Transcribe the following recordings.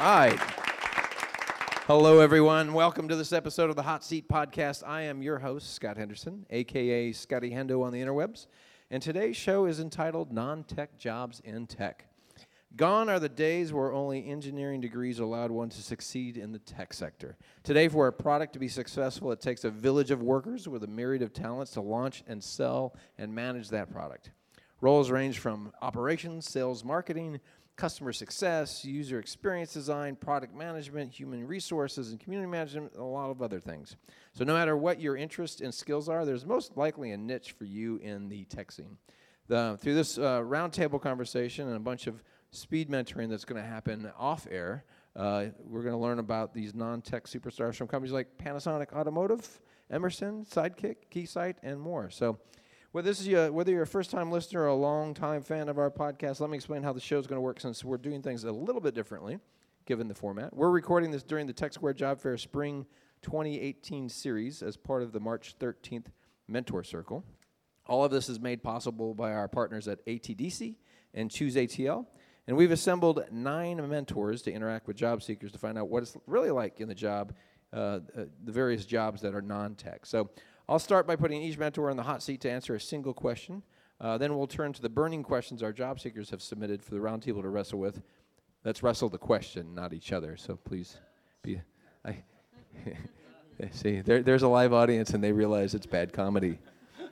right. Hello, everyone. Welcome to this episode of the Hot Seat Podcast. I am your host, Scott Henderson, aka Scotty Hendo on the interwebs. And today's show is entitled Non Tech Jobs in Tech. Gone are the days where only engineering degrees allowed one to succeed in the tech sector. Today, for a product to be successful, it takes a village of workers with a myriad of talents to launch and sell and manage that product. Roles range from operations, sales, marketing, customer success, user experience design, product management, human resources, and community management, and a lot of other things. So, no matter what your interests and skills are, there's most likely a niche for you in the tech scene. The, through this uh, roundtable conversation and a bunch of speed mentoring that's going to happen off air. Uh, we're going to learn about these non tech superstars from companies like Panasonic Automotive, Emerson, Sidekick, Keysight, and more. So, whether, this is your, whether you're a first time listener or a long time fan of our podcast, let me explain how the show is going to work since we're doing things a little bit differently given the format. We're recording this during the Tech Square Job Fair Spring 2018 series as part of the March 13th Mentor Circle. All of this is made possible by our partners at ATDC and Choose ATL. And we've assembled nine mentors to interact with job seekers to find out what it's really like in the job, uh, uh, the various jobs that are non tech. So I'll start by putting each mentor in the hot seat to answer a single question. Uh, then we'll turn to the burning questions our job seekers have submitted for the roundtable to wrestle with. Let's wrestle the question, not each other. So please be. I see, there, there's a live audience and they realize it's bad comedy.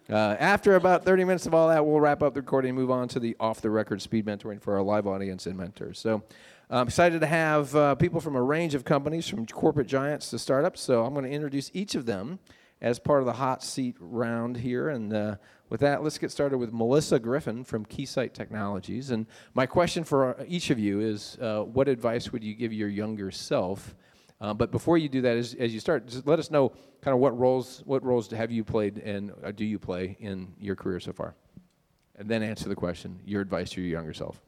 Uh, after about 30 minutes of all that, we'll wrap up the recording and move on to the off the record speed mentoring for our live audience and mentors. So I'm excited to have uh, people from a range of companies, from corporate giants to startups. So I'm going to introduce each of them as part of the hot seat round here. And uh, with that, let's get started with Melissa Griffin from Keysight Technologies. And my question for each of you is uh, what advice would you give your younger self? Um, but before you do that, as, as, you start, just let us know kind of what roles what roles have you played and uh, do you play in your career so far, and then answer the question. Your advice to your younger self.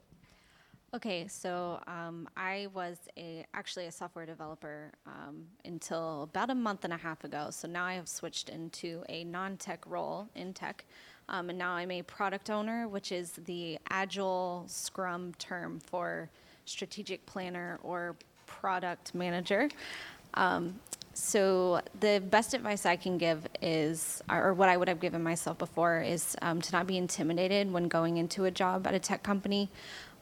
Okay, so um, I was a, actually a software developer um, until about a month and a half ago. So now I have switched into a non-tech role in tech, um, and now I'm a product owner, which is the agile Scrum term for strategic planner or product manager. So the best advice I can give is, or what I would have given myself before, is um, to not be intimidated when going into a job at a tech company,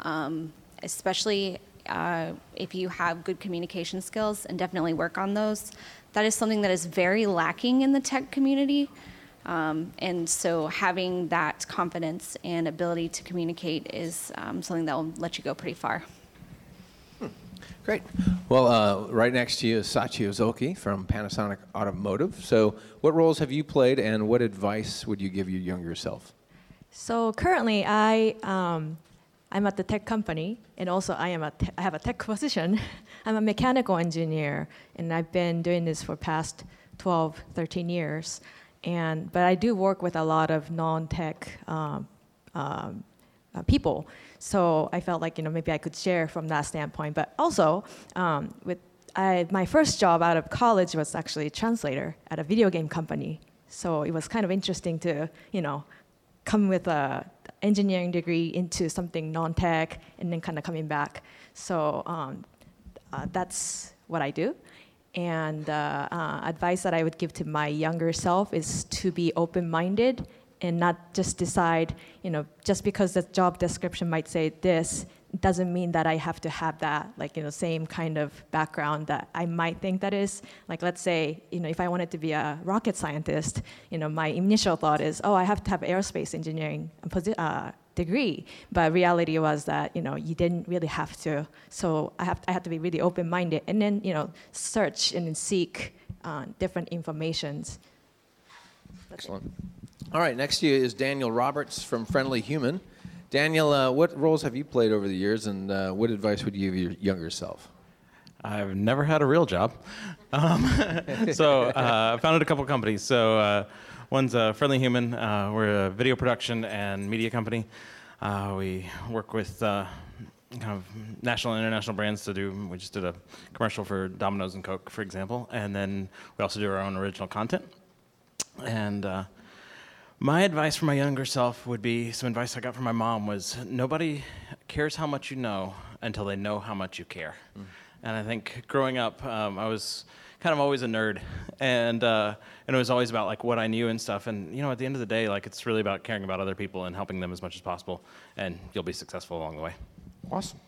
um, especially uh, if you have good communication skills, and definitely work on those. That is something that is very lacking in the tech community. Um, and so having that confidence and ability to communicate is um, something that will let you go pretty far. Great. Well, uh, right next to you is Sachi Ozoki from Panasonic Automotive. So, what roles have you played, and what advice would you give your younger self? So currently, I um, I'm at the tech company, and also I am a te- I have a tech position. I'm a mechanical engineer, and I've been doing this for past 12, 13 years. And but I do work with a lot of non-tech um, um, uh, people. So I felt like you know maybe I could share from that standpoint. But also um, with I, my first job out of college was actually a translator at a video game company. So it was kind of interesting to you know come with a engineering degree into something non-tech and then kind of coming back. So um, uh, that's what I do. And uh, uh, advice that I would give to my younger self is to be open-minded and not just decide, you know, just because the job description might say this, doesn't mean that I have to have that, like, you know, same kind of background that I might think that is. Like, let's say, you know, if I wanted to be a rocket scientist, you know, my initial thought is, oh, I have to have aerospace engineering uh, degree. But reality was that, you know, you didn't really have to. So I have, I to be really open-minded and then, you know, search and seek uh, different informations. That's Excellent. It. All right, next to you is Daniel Roberts from Friendly Human. Daniel, uh, what roles have you played over the years, and uh, what advice would you give your younger self? I've never had a real job. Um, so uh, I founded a couple companies. So uh, one's a Friendly Human. Uh, we're a video production and media company. Uh, we work with kind of national and international brands to do. We just did a commercial for Domino's and Coke, for example, and then we also do our own original content. And My advice for my younger self would be some advice I got from my mom was nobody cares how much you know until they know how much you care. Mm. And I think growing up, um, I was kind of always a nerd, and uh, and it was always about like what I knew and stuff. And you know, at the end of the day, like it's really about caring about other people and helping them as much as possible, and you'll be successful along the way. Awesome.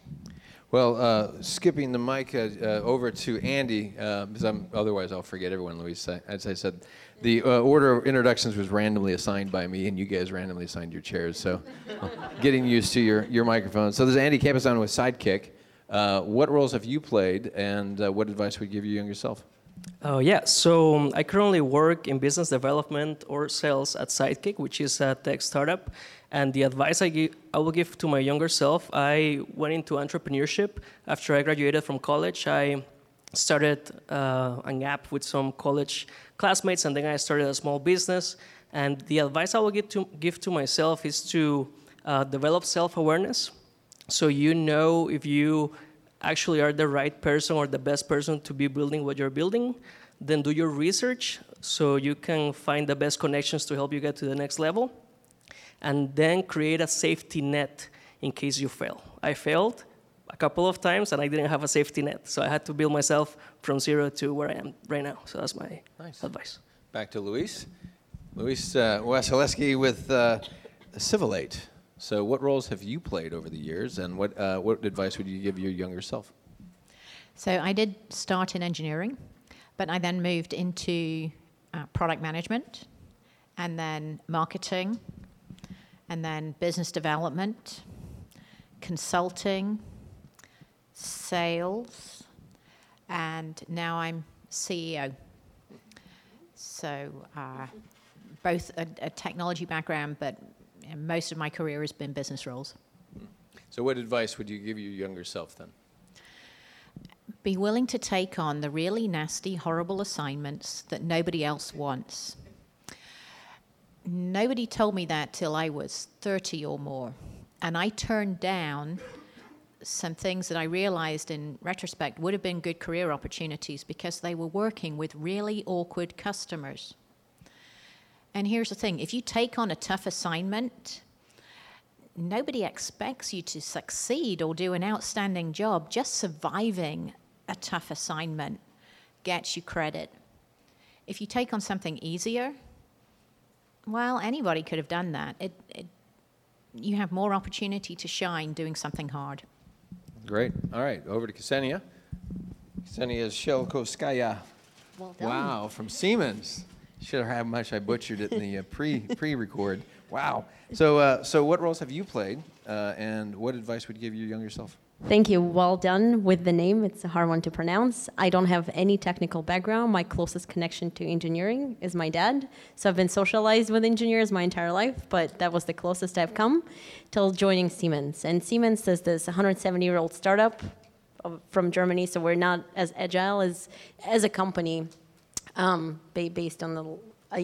Well, uh, skipping the mic uh, uh, over to Andy, uh, because I'm, otherwise I'll forget everyone, Luis. As I said, the uh, order of introductions was randomly assigned by me, and you guys randomly assigned your chairs, so getting used to your, your microphone. So there's Andy Camposano with Sidekick. Uh, what roles have you played, and what advice would you give your younger self? Oh, yeah. So um, I currently work in business development or sales at Sidekick, which is a tech startup. And the advice I, give, I will give to my younger self, I went into entrepreneurship after I graduated from college. I started uh, an app with some college classmates, and then I started a small business. And the advice I will give to, give to myself is to uh, develop self awareness. So you know if you actually are the right person or the best person to be building what you're building. Then do your research so you can find the best connections to help you get to the next level and then create a safety net in case you fail. I failed a couple of times and I didn't have a safety net, so I had to build myself from zero to where I am right now. So that's my nice. advice. Back to Luis. Luis uh, Wasilewski with uh, Civilate. So, what roles have you played over the years, and what, uh, what advice would you give your younger self? So, I did start in engineering, but I then moved into uh, product management, and then marketing, and then business development, consulting, sales, and now I'm CEO. So, uh, both a, a, technology background, but most of my career has been business roles. So, what advice would you give your younger self then? Be willing to take on the really nasty, horrible assignments that nobody else wants nobody told me that till I was 30 or more. And I turned down some things that I realized in retrospect would have been good career opportunities because they were working with really awkward customers. And here's the thing if you take on a tough assignment, nobody expects you to succeed or do an outstanding job. Just surviving a tough assignment gets you credit. If you take on something easier, well, anybody could have done that. It, it, you have more opportunity to shine doing something hard. Great. All right, over to Ksenia. Ksenia Shelkovskaya. Well done. Wow, from Siemens. Should have how much I butchered it in the uh, pre pre record. Wow. So uh, so what roles have you played, uh, and what advice would you give your younger self? Thank you. Well done with the name. It's a hard one to pronounce. I don't have any technical background. My closest connection to engineering is my dad. So I've been socialized with engineers my entire life, but that was the closest I've come till joining Siemens. And Siemens is this 170 year old startup from Germany, so we're not as agile as, as a company um, based on the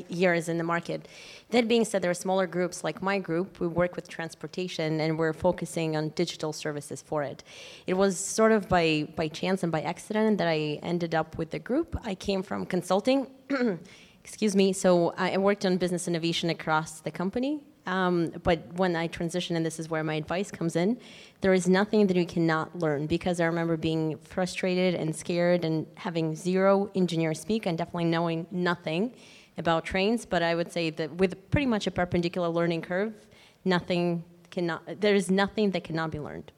years in the market. That being said, there are smaller groups like my group. We work with transportation and we're focusing on digital services for it. It was sort of by, by chance and by accident that I ended up with the group. I came from consulting. Excuse me. So I worked on business innovation across the company. Um, but when I transition, and this is where my advice comes in, there is nothing that you cannot learn because I remember being frustrated and scared and having zero engineer speak and definitely knowing nothing about trains, but I would say that with pretty much a perpendicular learning curve, nothing cannot, there is nothing that cannot be learned.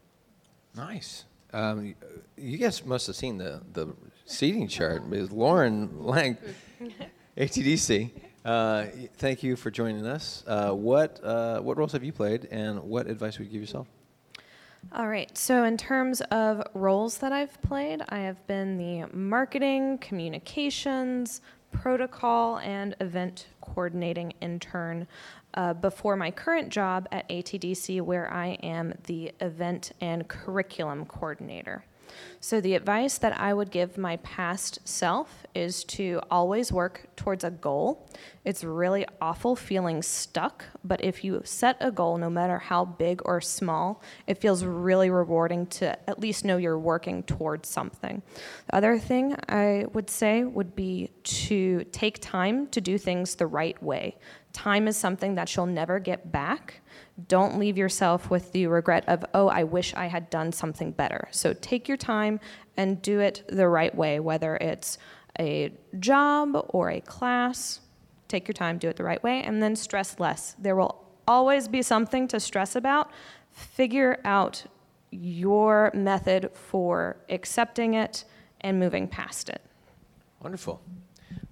Nice. Um, you guys must have seen the, the seating chart. Ms. Lauren Lang, ATDC. Uh, thank you for joining us. Uh, what, uh, what roles have you played, and what advice would you give yourself? All right. So, in terms of roles that I've played, I have been the marketing, communications, protocol and event coordinating intern uh, before my current job at ATDC, where I am the event and curriculum coordinator. So, the advice that I would give my past self is to always work towards a goal. It's really awful feeling stuck, but if you set a goal, no matter how big or small, it feels really rewarding to at least know you're working towards something. The other thing I would say would be to take time to do things the right way. Time is something that you'll never get back. Don't leave yourself with the regret of, oh, I wish I had done something better. So take your time and do it the right way, whether it's a job or a class. Take your time, do it the right way, and then stress less. There will always be something to stress about. Figure out your method for accepting it and moving past it. Wonderful.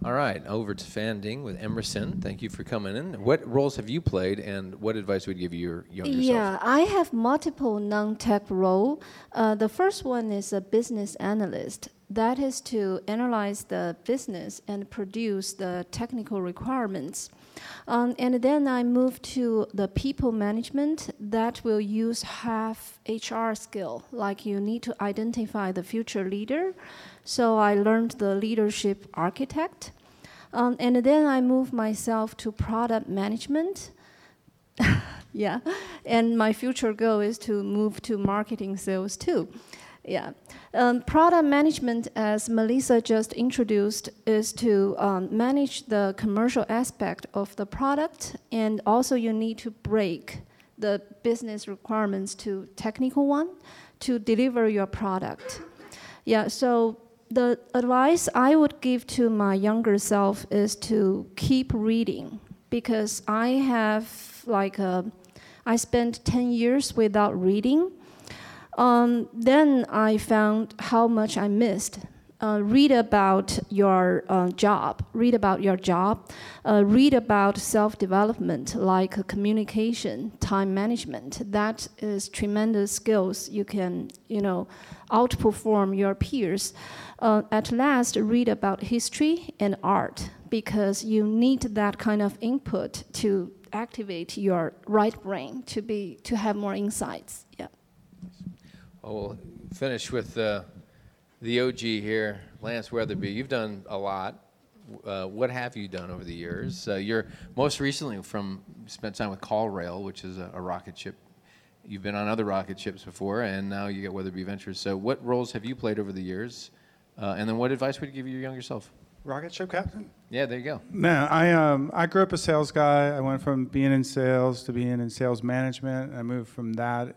All right, over to Fan Ding with Emerson. Thank you for coming in. What roles have you played, and what advice would you give your younger Yeah, self? Yeah, I have multiple non-tech role. Uh, the first one is a business analyst. That is to analyze the business and produce the technical requirements. Um, and then I moved to the people management that will use half HR skill, like you need to identify the future leader. So I learned the leadership architect. Um, and then I moved myself to product management. yeah, and my future goal is to move to marketing sales too. Yeah. Um, product management, as Melissa just introduced, is to um, manage the commercial aspect of the product, and also you need to break the business requirements to technical one to deliver your product. Yeah, so the advice I would give to my younger self is to keep reading because I have like a, I spent 10 years without reading um, then I found how much I missed. Uh, read about your uh, job. Read about your job. Uh, read about self-development, like communication, time management. That is tremendous skills. You can, you know, outperform your peers. Uh, at last, read about history and art because you need that kind of input to activate your right brain to be to have more insights. Yeah. Oh, we'll finish with uh, the OG here, Lance Weatherby. You've done a lot. Uh, what have you done over the years? Uh, you're most recently from spent time with CallRail, which is a, a, rocket ship. You've been on other rocket ships before, and now you get Weatherby Ventures. So, what roles have you played over the years? Uh, and then, what advice would you give your younger self? Rocket ship captain. Yeah, there you go. No, I um, I grew up a sales guy. I went from being in sales to being in sales management. I moved from that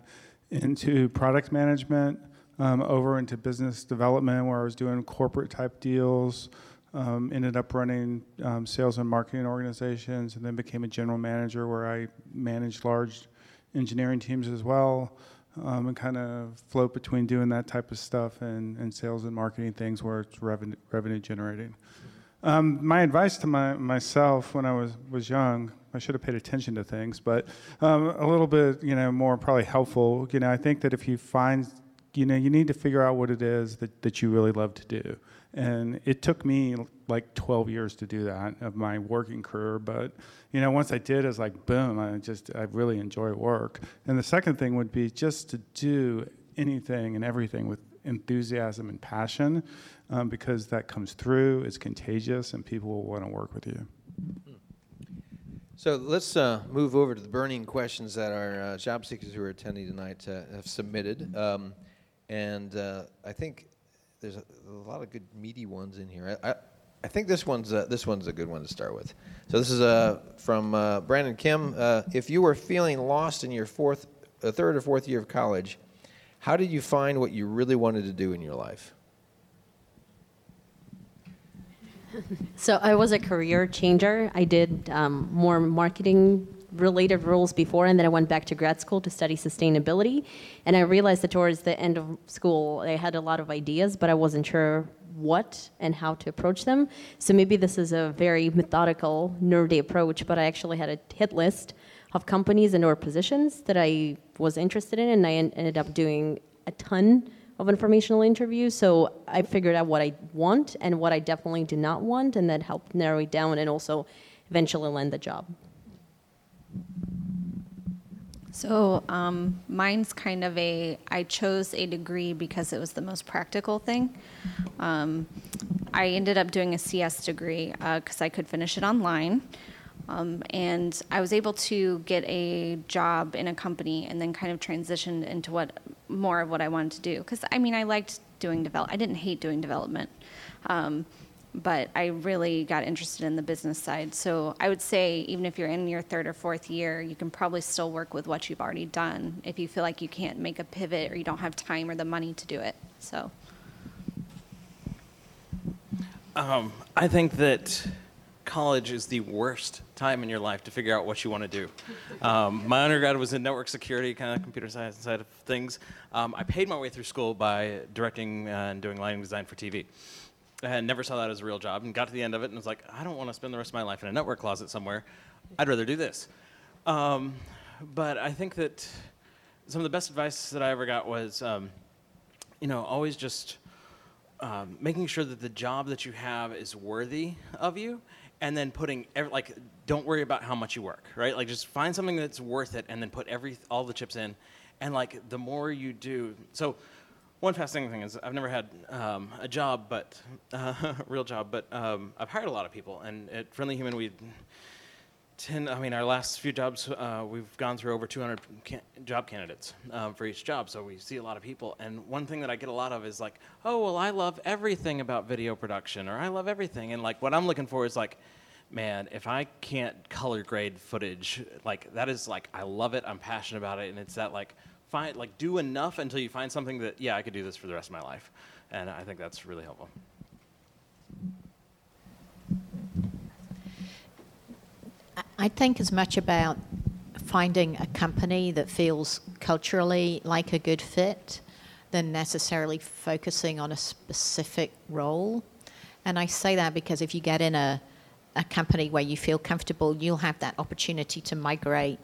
into product management, um, over into business development, where I was doing corporate type deals. Um, ended up running um, sales and marketing organizations, and then became a general manager where I managed large engineering teams as well, um, and kind of float between doing that type of stuff and, and sales and marketing things where it's revenue, revenue generating. Um, my advice to my, myself when I was, was young I should have paid attention to things, but um, a little bit, you know, more probably helpful. You know, I think that if you find, you know, you need to figure out what it is that, that you really love to do. And it took me like 12 years to do that of my working career. But, you know, once I did, it was like, boom, I just, I really enjoy work. And the second thing would be just to do anything and everything with enthusiasm and passion um, because that comes through, it's contagious, and people will want to work with you. So let's uh, move over to the burning questions that our uh, job seekers who are attending tonight uh, have submitted. Um, and uh, I think there's a, a, lot of good meaty ones in here. I, I, I think this one's, this one's a good one to start with. So this is uh, from uh, Brandon Kim. if you were feeling lost in your fourth, third or fourth year of college, how did you find what you really wanted to do in your life? So I was a career changer. I did um, more marketing related roles before, and then I went back to grad school to study sustainability. And I realized that towards the end of school, I had a lot of ideas, but I wasn't sure what and how to approach them. So maybe this is a very methodical, nerdy approach, but I actually had a hit list of companies and or positions that I was interested in, and I en- ended up doing a ton of informational interviews. So I figured out what I want and what I definitely do not want, and that helped narrow it down and also eventually land the job. So um, mine's kind of a, I chose a degree because it was the most practical thing. Um, I ended up doing a CS degree because uh, I could finish it online. Um, and I was able to get a job in a company and then kind of transitioned into what more of what I wanted to do. Because I mean, I liked doing develop. I didn't hate doing development. Um, but I really got interested in the business side. So I would say, even if you're in your third or fourth year, you can probably still work with what you've already done if you feel like you can't make a pivot or you don't have time or the money to do it. So. Um, I think that college is the worst time in your life to figure out what you want to do. Um, my undergrad was in network security, kind of computer science side of things. Um, I paid my way through school by directing and doing lighting design for TV and never saw that as a real job and got to the end of it and was like, I don't want to spend the rest of my life in a network closet somewhere. I'd rather do this. Um, but I think that some of the best advice that I ever got was, um, you know, always just um, making sure that the job that you have is worthy of you and then putting every, like don't worry about how much you work right like just find something that's worth it and then put every all the chips in and like the more you do so one fascinating thing is I've never had um, a job, but uh, a real job, but um, I've hired a lot of people. And at Friendly Human, we tend, I mean, our last few jobs, uh, we've gone through over 200 can- job candidates um, for each job. So we see a lot of people. And one thing that I get a lot of is like, oh, well, I love everything about video production, or I love everything. And like, what I'm looking for is like, man, if I can't color grade footage, like that is like, I love it, I'm passionate about it, and it's that like, find like do enough until you find something that yeah I could do this for the rest of my life, and I think that's really helpful. I think as much about finding a company that feels culturally like a good fit than necessarily focusing on a specific role. And I say that because if you get in a, a company where you feel comfortable, you'll have that opportunity to migrate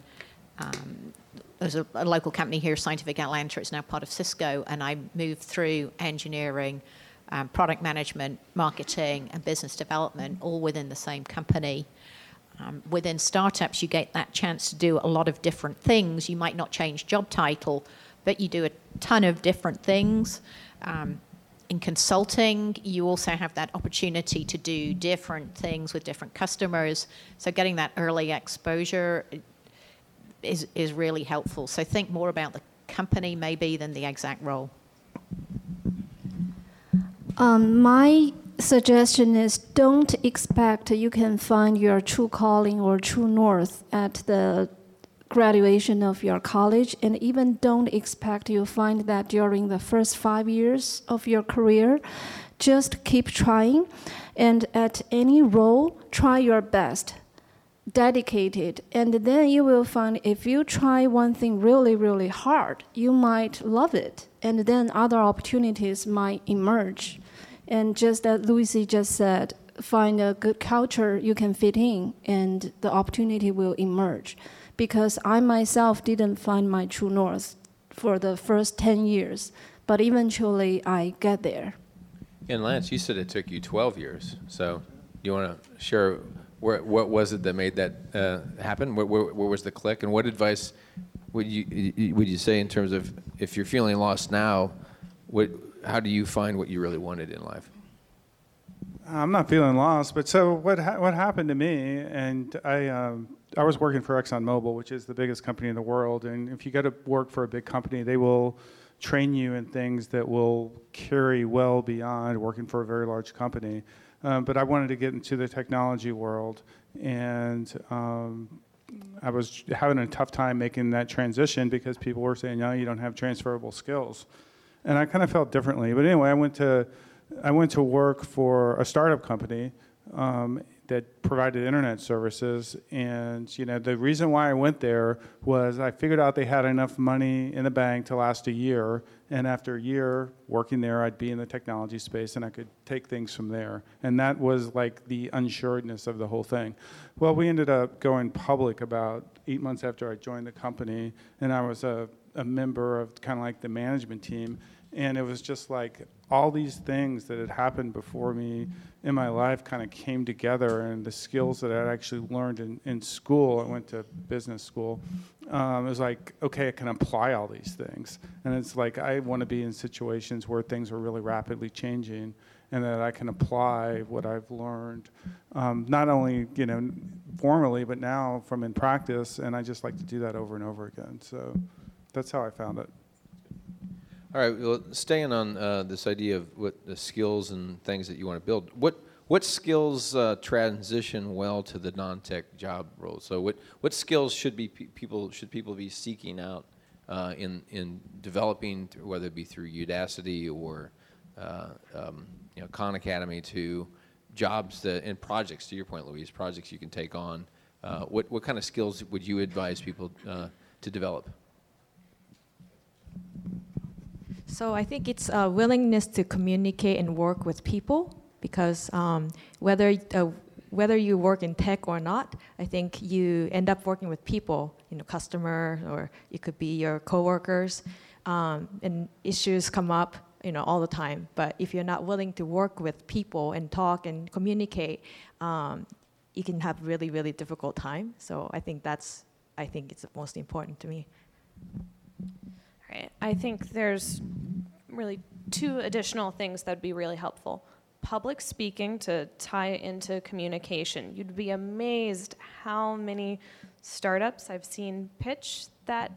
um, there's a, a, local company here, Scientific Atlanta. It's now part of Cisco, and I moved through engineering, um, product management, marketing, and business development, all within the same company. Um, within startups, you get that chance to do a lot of different things. You might not change job title, but you do a ton of different things. Um, in consulting, you also have that opportunity to do different things with different customers. So, getting that early exposure is, is really helpful. So think more about the company maybe than the exact role. Um, my suggestion is don't expect you can find your true calling or true north at the graduation of your college, and even don't expect you'll find that during the first five years of your career. Just keep trying, and at any role, try your best dedicated and then you will find if you try one thing really really hard you might love it and then other opportunities might emerge and just as Lucy just said find a good culture you can fit in and the opportunity will emerge because i myself didn't find my true north for the first 10 years but eventually i get there and lance you said it took you 12 years so you want to share where, what was it that made that uh, happen? Where, where, where, was the click? And what advice would you would you say in terms of if you're feeling lost now, what, how do you find what you really wanted in life? I'm not feeling lost, but so what ha- what happened to me? And I um, I was working for ExxonMobil, which is the biggest company in the world. And if you go to work for a big company, they will train you in things that will carry well beyond working for a very large company. Um, but I wanted to get into the technology world, and um, I was having a tough time making that transition because people were saying, "No, you don't have transferable skills," and I kind of felt differently. But anyway, I went to I went to work for a startup company, um, that provided internet services. And you know, the reason why I went there was I figured out they had enough money in the bank to last a year. And after a year working there, I'd be in the technology space and I could take things from there. And that was like the unsureness of the whole thing. Well, we ended up going public about eight months after I joined the company, and I was a, a member of kind of like the management team. And it was just like all these things that had happened before me in my life kind of came together, and the skills that I'd actually learned in, in school, I went to business school, um, it was like, okay, I can apply all these things. And it's like, I want to be in situations where things are really rapidly changing and that I can apply what I've learned, um, not only you know formally, but now from in practice. And I just like to do that over and over again. So that's how I found it. All right, well, staying on uh, this idea of what the skills and things that you want to build, what what skills uh, transition well to the non-tech job role? So, what what skills should be pe- people should people be seeking out uh, in in developing, whether it be through Udacity or uh, um, you know Khan Academy to jobs that and projects. To your point, Louise, projects you can take on. Uh, what what kind of skills would you advise people uh, to develop? So I think it's a willingness to communicate and work with people because um, whether uh, whether you work in tech or not, I think you end up working with people, you know, customer or it could be your coworkers, um, and issues come up, you know, all the time. But if you're not willing to work with people and talk and communicate, um, you can have really really difficult time. So I think that's I think it's most important to me. Right. I think there's really two additional things that'd be really helpful. Public speaking to tie into communication. You'd be amazed how many startups I've seen pitch that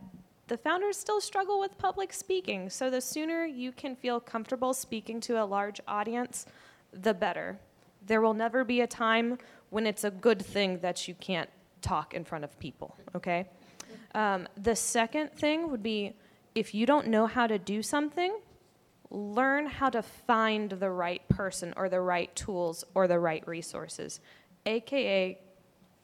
the founders still struggle with public speaking. So the sooner you can feel comfortable speaking to a large audience, the better. There will never be a time when it's a good thing that you can't talk in front of people, okay? Um, the second thing would be if you don't know how to do something, learn how to find the right person or the right tools or the right resources. AKA,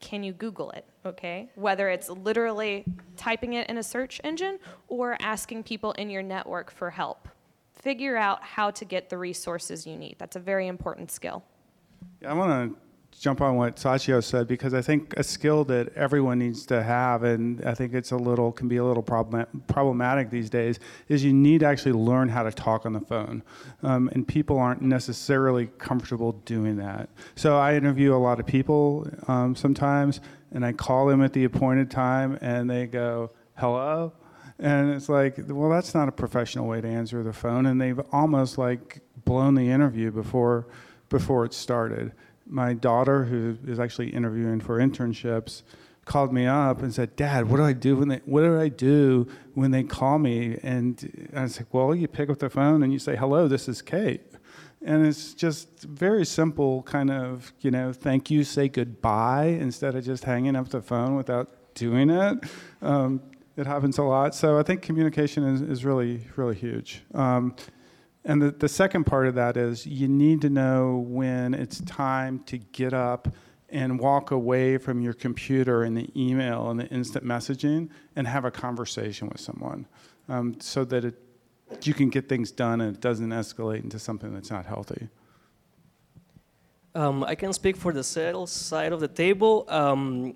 can you Google it? Okay? Whether it's literally typing it in a search engine or asking people in your network for help. Figure out how to get the resources you need. That's a very important skill. Yeah, I want to jump on what Sachio said because I think a skill that everyone needs to have, and I think it's a little can be a little problem, problematic these days, is you need to actually learn how to talk on the phone, um, and people aren't necessarily comfortable doing that. So I interview a lot of people um, sometimes, and I call them at the appointed time, and they go, "Hello." And it's like, well, that's not a professional way to answer the phone, and they've almost like blown the interview before before it started my daughter, who is actually interviewing for internships, called me up and said, "Dad, what do I do when they what do I do when they call me?" And I was like, "Well, you pick up the phone and you say, "Hello, this is Kate." And it's just very simple, kind of, you know, thank you, say goodbye instead of just hanging up the phone without doing it. Um, it happens a lot. So I think communication is, is really, really huge. Um, and the, the second part of that is you need to know when it's time to get up and walk away from your computer and the email and the instant messaging and have a conversation with someone um, so that it, you can get things done and it doesn't escalate into something that's not healthy. Um, I can speak for the sales side of the table. Um,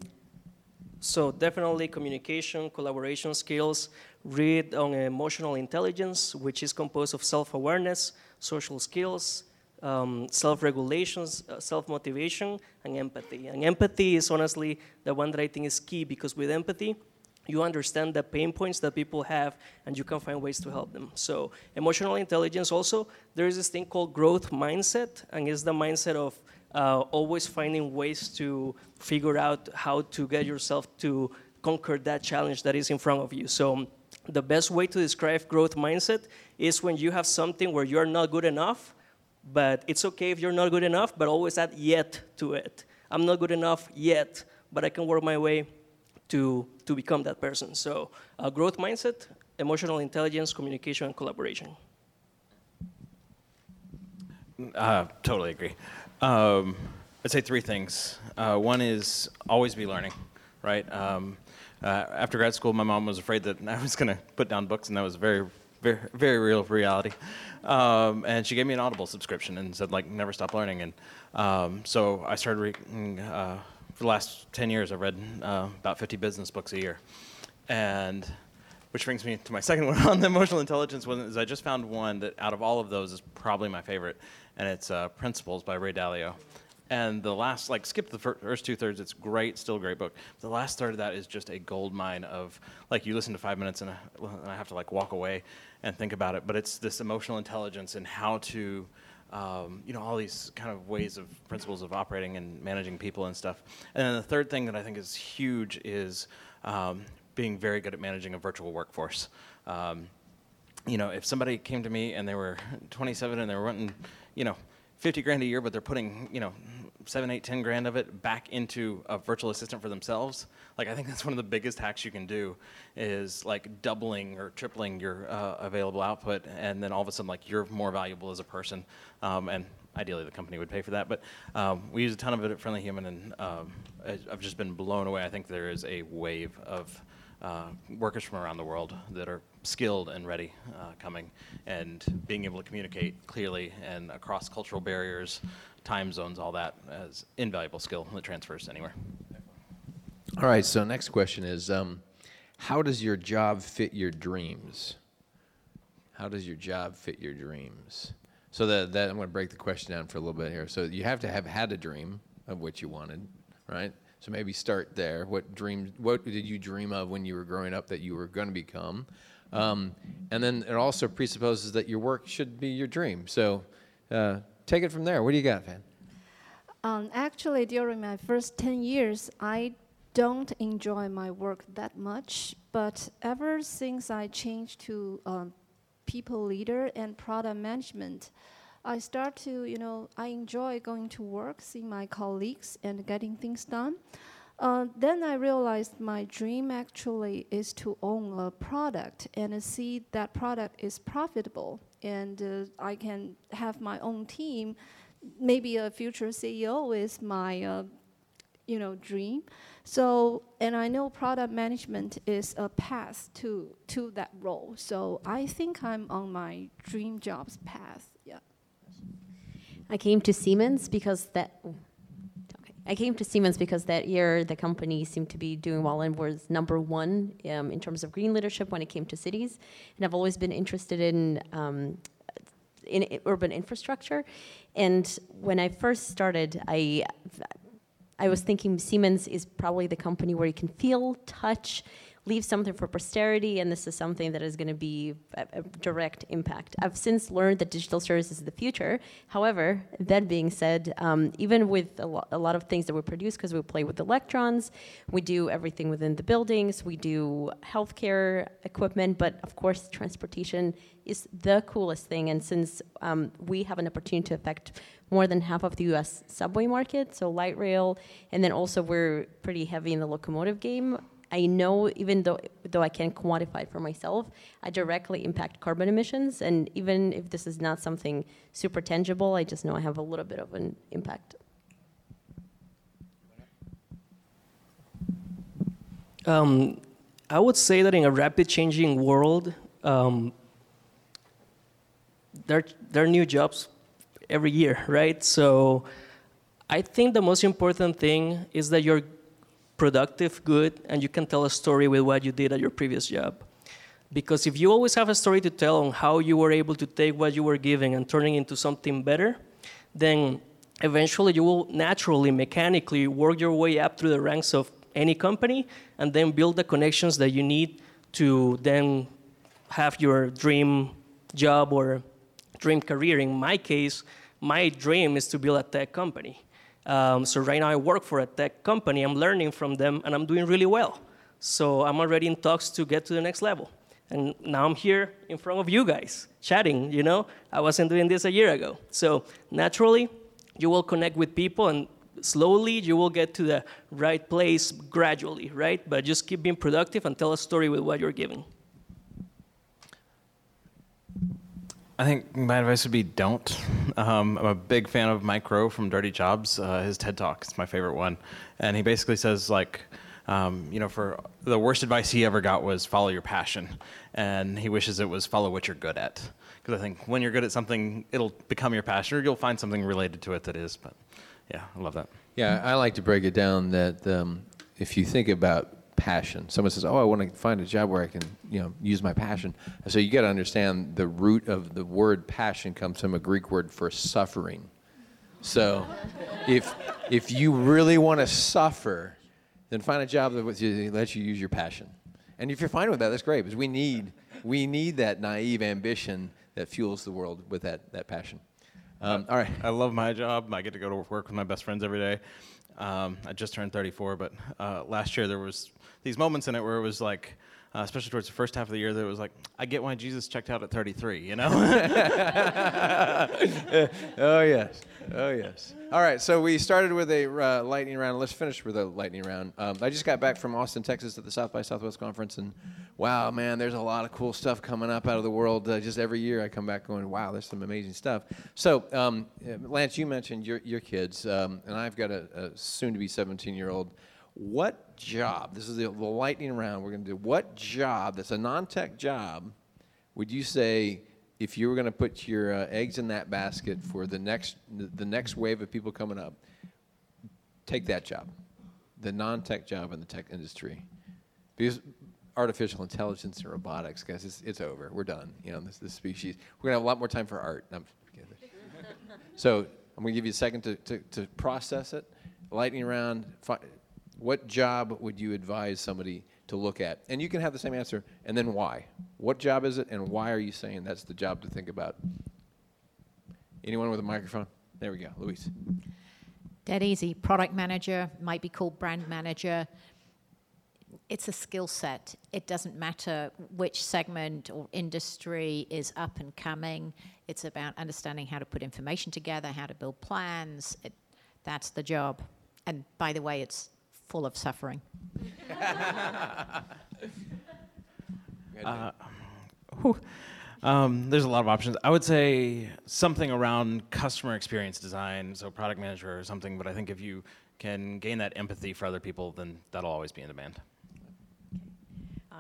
so definitely communication, collaboration skills, read on emotional intelligence, which is composed of self-awareness, social skills, um, self-regulations, uh, self-motivation, and empathy. And empathy is honestly the one that I think is key because with empathy, you understand the pain points that people have and you can find ways to help them. So emotional intelligence also, there is this thing called growth mindset, and it's the mindset of uh, always finding ways to figure out how to get yourself to conquer that challenge that is in front of you. So the best way to describe growth mindset is when you have something where you're not good enough, but it's okay if you're not good enough, but always add yet to it. I'm not good enough yet, but I can work my way to, to become that person. So uh, growth mindset, emotional intelligence, communication, and collaboration. Uh, totally agree. Um, I'd say three things. Uh, one is always be learning, right? Um, uh, after grad school, my mom was afraid that I was going to put down books, and that was very, very, very real reality. Um, and she gave me an Audible subscription and said, like, never stop learning. And um, so I started reading. Uh, for the last 10 years, I've read uh, about 50 business books a year. And which brings me to my second one on the emotional intelligence one is I just found one that out of all of those is probably my favorite, and it's uh, Principles by Ray Dalio. And the last, like, skip the first two thirds. It's great, still a great book. The last third of that is just a gold mine of, like, you listen to five minutes and I, and I have to like walk away and think about it. But it's this emotional intelligence and how to, um, you know, all these kind of ways of principles of operating and managing people and stuff. And then the third thing that I think is huge is um, being very good at managing a virtual workforce. Um, you know, if somebody came to me and they were 27 and they were wanting, you know, 50 grand a year, but they're putting, you know, seven, eight, ten grand of it back into a virtual assistant for themselves. Like I think that's one of the biggest hacks you can do is like doubling or tripling your uh, available output, and then all of a sudden like you're more valuable as a person. Um, and ideally the company would pay for that, but um, we use a ton of it at Friendly Human, and um, I've just been blown away. I think there is a wave of uh, workers from around the world that are skilled and ready uh, coming and being able to communicate clearly and across cultural barriers, time zones, all that as invaluable skill that transfers anywhere. All right, so next question is um, how does your job fit your dreams? How does your job fit your dreams? So that, that I'm going to break the question down for a little bit here. So you have to have had a dream of what you wanted, right? So maybe start there. What dreams? What did you dream of when you were growing up that you were going to become? Um, and then it also presupposes that your work should be your dream. So uh, take it from there. What do you got, Van? Um, actually, during my first 10 years, I don't enjoy my work that much. But ever since I changed to um, people leader and product management, I start to, you know, I enjoy going to work, seeing my colleagues, and getting things done. Uh, then I realized my dream actually is to own a product and see that product is profitable, and uh, I can have my own team. Maybe a future CEO is my, uh, you know, dream. So, and I know product management is a path to to that role. So I think I'm on my dream jobs path. Yeah. I came to Siemens because that. I came to Siemens because that year the company seemed to be doing well and was number one um, in terms of green leadership when it came to cities. And I've always been interested in um, in urban infrastructure. And when I first started, I I was thinking Siemens is probably the company where you can feel, touch, leave something for posterity, and this is something that is going to be a, a, direct impact. I've since learned that digital services is the future. However, that being said, um, even with a, lo- a, lot of things that we produce, because we play with electrons, we do everything within the buildings, we do healthcare equipment, but of course, transportation is the coolest thing. And since um, we have an opportunity to affect more than half of the US subway market, so light rail, and then also we're pretty heavy in the locomotive game. I know even though though I can't quantify it for myself, I directly impact carbon emissions, and even if this is not something super tangible, I just know I have a little bit of an impact. Um, I would say that in a rapid changing world, um, there, there are new jobs every year, right? So I think the most important thing is that you're productive, good, and you can tell a story with what you did at your previous job. Because if you always have a story to tell on how you were able to take what you were giving and turning into something better, then eventually you will naturally, mechanically work your way up through the ranks of any company and then build the connections that you need to then have your dream job or dream career. In my case, my dream is to build a tech company. Um, so right now I work for a tech company. I'm learning from them, and I'm doing really well. So I'm already in talks to get to the next level. And now I'm here in front of you guys, chatting. You know, I wasn't doing this a year ago. So naturally, you will connect with people, and slowly you will get to the right place gradually, right? But just keep being productive and tell a story with what you're giving. I think my advice would be don't. Um, I'm a big fan of Mike Rowe from Dirty Jobs. Uh, his TED Talk is my favorite one, and he basically says like, um, you know, for the worst advice he ever got was follow your passion, and he wishes it was follow what you're good at. Because I think when you're good at something, it'll become your passion, or you'll find something related to it that is. But yeah, I love that. Yeah, I like to break it down that um, if you think about passion. Someone says, "Oh, I want to find a job where I can, you know, use my passion." So you got to understand the root of the word passion comes from a Greek word for suffering. So, if if you really want to suffer, then find a job that lets you use your passion. And if you're fine with that, that's great because we need we need that naive ambition that fuels the world with that that passion. Um, all right. I love my job. I get to go to work with my best friends every day. Um, I just turned 34, but uh, last year there was these moments in it where it was like, uh, especially towards the first half of the year, that it was like, I get why Jesus checked out at 33, you know? oh, yes. Oh, yes. All right, so we started with a uh, lightning round. Let's finish with a lightning round. Um, I just got back from Austin, Texas at the South by Southwest conference, and wow, man, there's a lot of cool stuff coming up out of the world. Uh, just every year I come back going, wow, there's some amazing stuff. So, um, Lance, you mentioned your, your kids, um, and I've got a, a soon to be 17 year old what job, this is the, the lightning round we're going to do, what job that's a non tech job would you say if you were going to put your uh, eggs in that basket for the next, the next wave of people coming up, take that job, the non tech job in the tech industry? Because artificial intelligence and robotics, guys, it's, it's over. We're done. You know, this, this species. We're going to have a lot more time for art. so I'm going to give you a second to, to, to process it. Lightning round. Fi- what job would you advise somebody to look at? And you can have the same answer, and then why. What job is it, and why are you saying that's the job to think about? Anyone with a microphone? There we go, Luis. Dead easy. Product manager, might be called brand manager. It's a skill set. It doesn't matter which segment or industry is up and coming. It's about understanding how to put information together, how to build plans. It, that's the job. And by the way, it's full of suffering. uh, um, there's a lot of options. I would say something around customer experience design, so product manager or something. But I think if you can gain that empathy for other people, then that'll always be in demand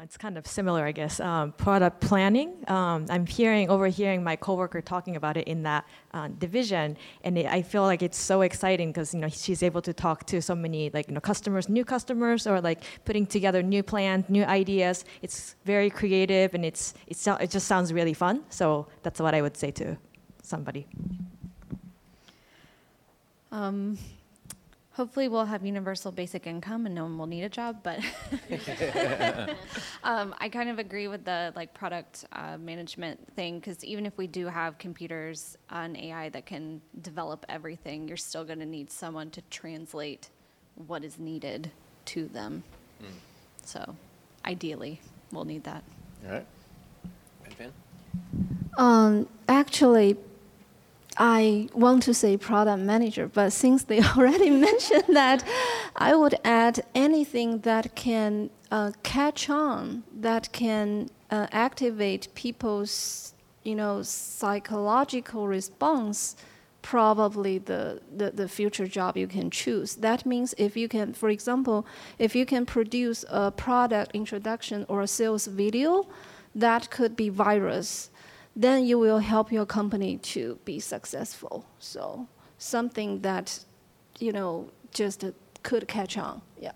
it's kind of similar, I guess. Um, product planning. Um, I'm hearing, overhearing my coworker talking about it in that uh, division, and it, I feel like it's so exciting because you know she's able to talk to so many like you know customers, new customers, or like putting together new plans, new ideas. It's very creative, and it's it's it just sounds really fun. So that's what I would say to somebody. Um, hopefully we'll have universal basic income and no one will need a job but um, i kind of agree with the like product uh, management thing because even if we do have computers and ai that can develop everything you're still going to need someone to translate what is needed to them. Mm. so ideally we'll need that. All right. Ben um, actually I want to say product manager, but since they already mentioned that, I would add anything that can uh, catch on, that can uh, activate people's, you know, psychological response. Probably the, the, the future job you can choose. That means if you can, for example, if you can produce a product introduction or a sales video, that could be virus then you will help your company to be successful. So something that, you know, just uh, could catch on. Yeah.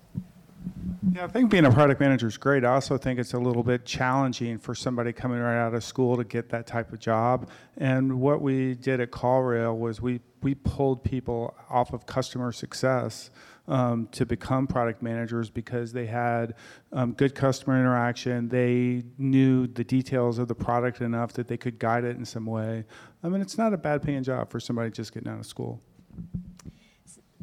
Yeah, I think being a product manager is great. I also think it's a little bit challenging for somebody coming right out of school to get that type of job. And what we did at CallRail was we, we pulled people off of customer success um, to become product managers because they had um, good customer interaction. They knew the details of the product enough that they could guide it in some way. I mean, it's not a bad paying job for somebody just getting out of school.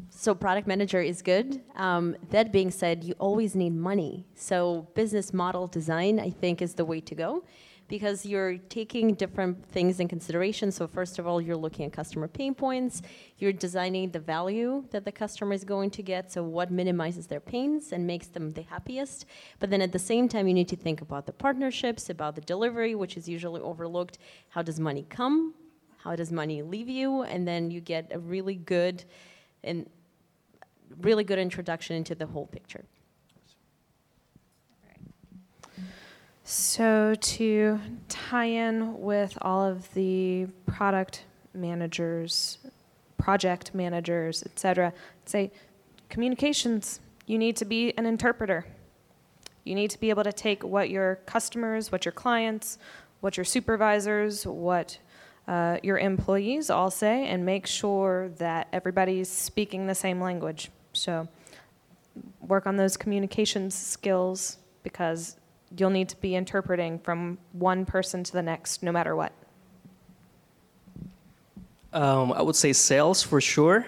So product manager is good. Um, that being said, you always need money. So business model design, I think, is the way to go because you're taking different things in consideration. So first of all, you're looking at customer pain points. You're designing the value that the customer is going to get. So what minimizes their pains and makes them the happiest. But then at the same time, you need to think about the partnerships, about the delivery, which is usually overlooked. How does money come? How does money leave you? And then you get a really good and really good introduction into the whole picture. So, to tie in with all of the product managers, project managers, etc., say communications, you need to be an interpreter. You need to be able to take what your customers, what your clients, what your supervisors, what uh, your employees all say, and make sure that everybody's speaking the same language. So, work on those communications skills because you'll need to be interpreting from one person to the next, no matter what. Um, I would say sales for sure.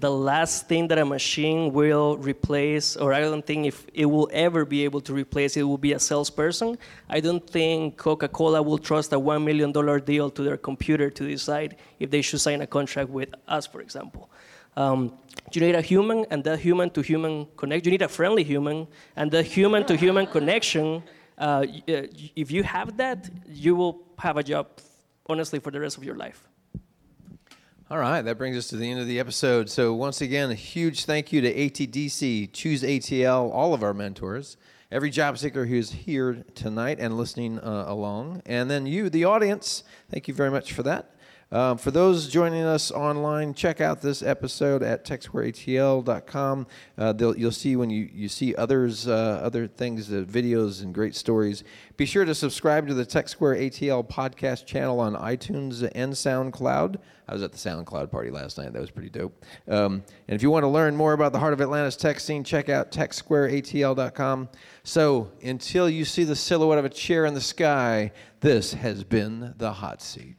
The last thing that a machine will replace, or I don't think if it will ever be able to replace, it will be a salesperson. I don't think Coca-Cola will trust a one million dollar deal to their computer to decide if they should sign a contract with us, for example. Um, you need a human and the human to human connect. You need a friendly human and the human to human connection. Uh, uh if you have that, you will have a job, honestly, for the rest of your life. All right, that brings us to the end of the episode. So, once again, a huge thank you to ATDC, Choose ATL, all of our mentors, every job seeker who's here tonight and listening uh, along, and then you, the audience. Thank you very much for that. Um, for those joining us online, check out this episode at techsquareatl.com. Uh, you'll see when you, you see others, uh, other things, uh, videos and great stories. Be sure to subscribe to the TechSquare ATL podcast channel on iTunes and SoundCloud. I was at the SoundCloud party last night. That was pretty dope. Um, and if you want to learn more about the Heart of Atlanta's tech scene, check out techsquareatl.com. So until you see the silhouette of a chair in the sky, this has been the hot seat.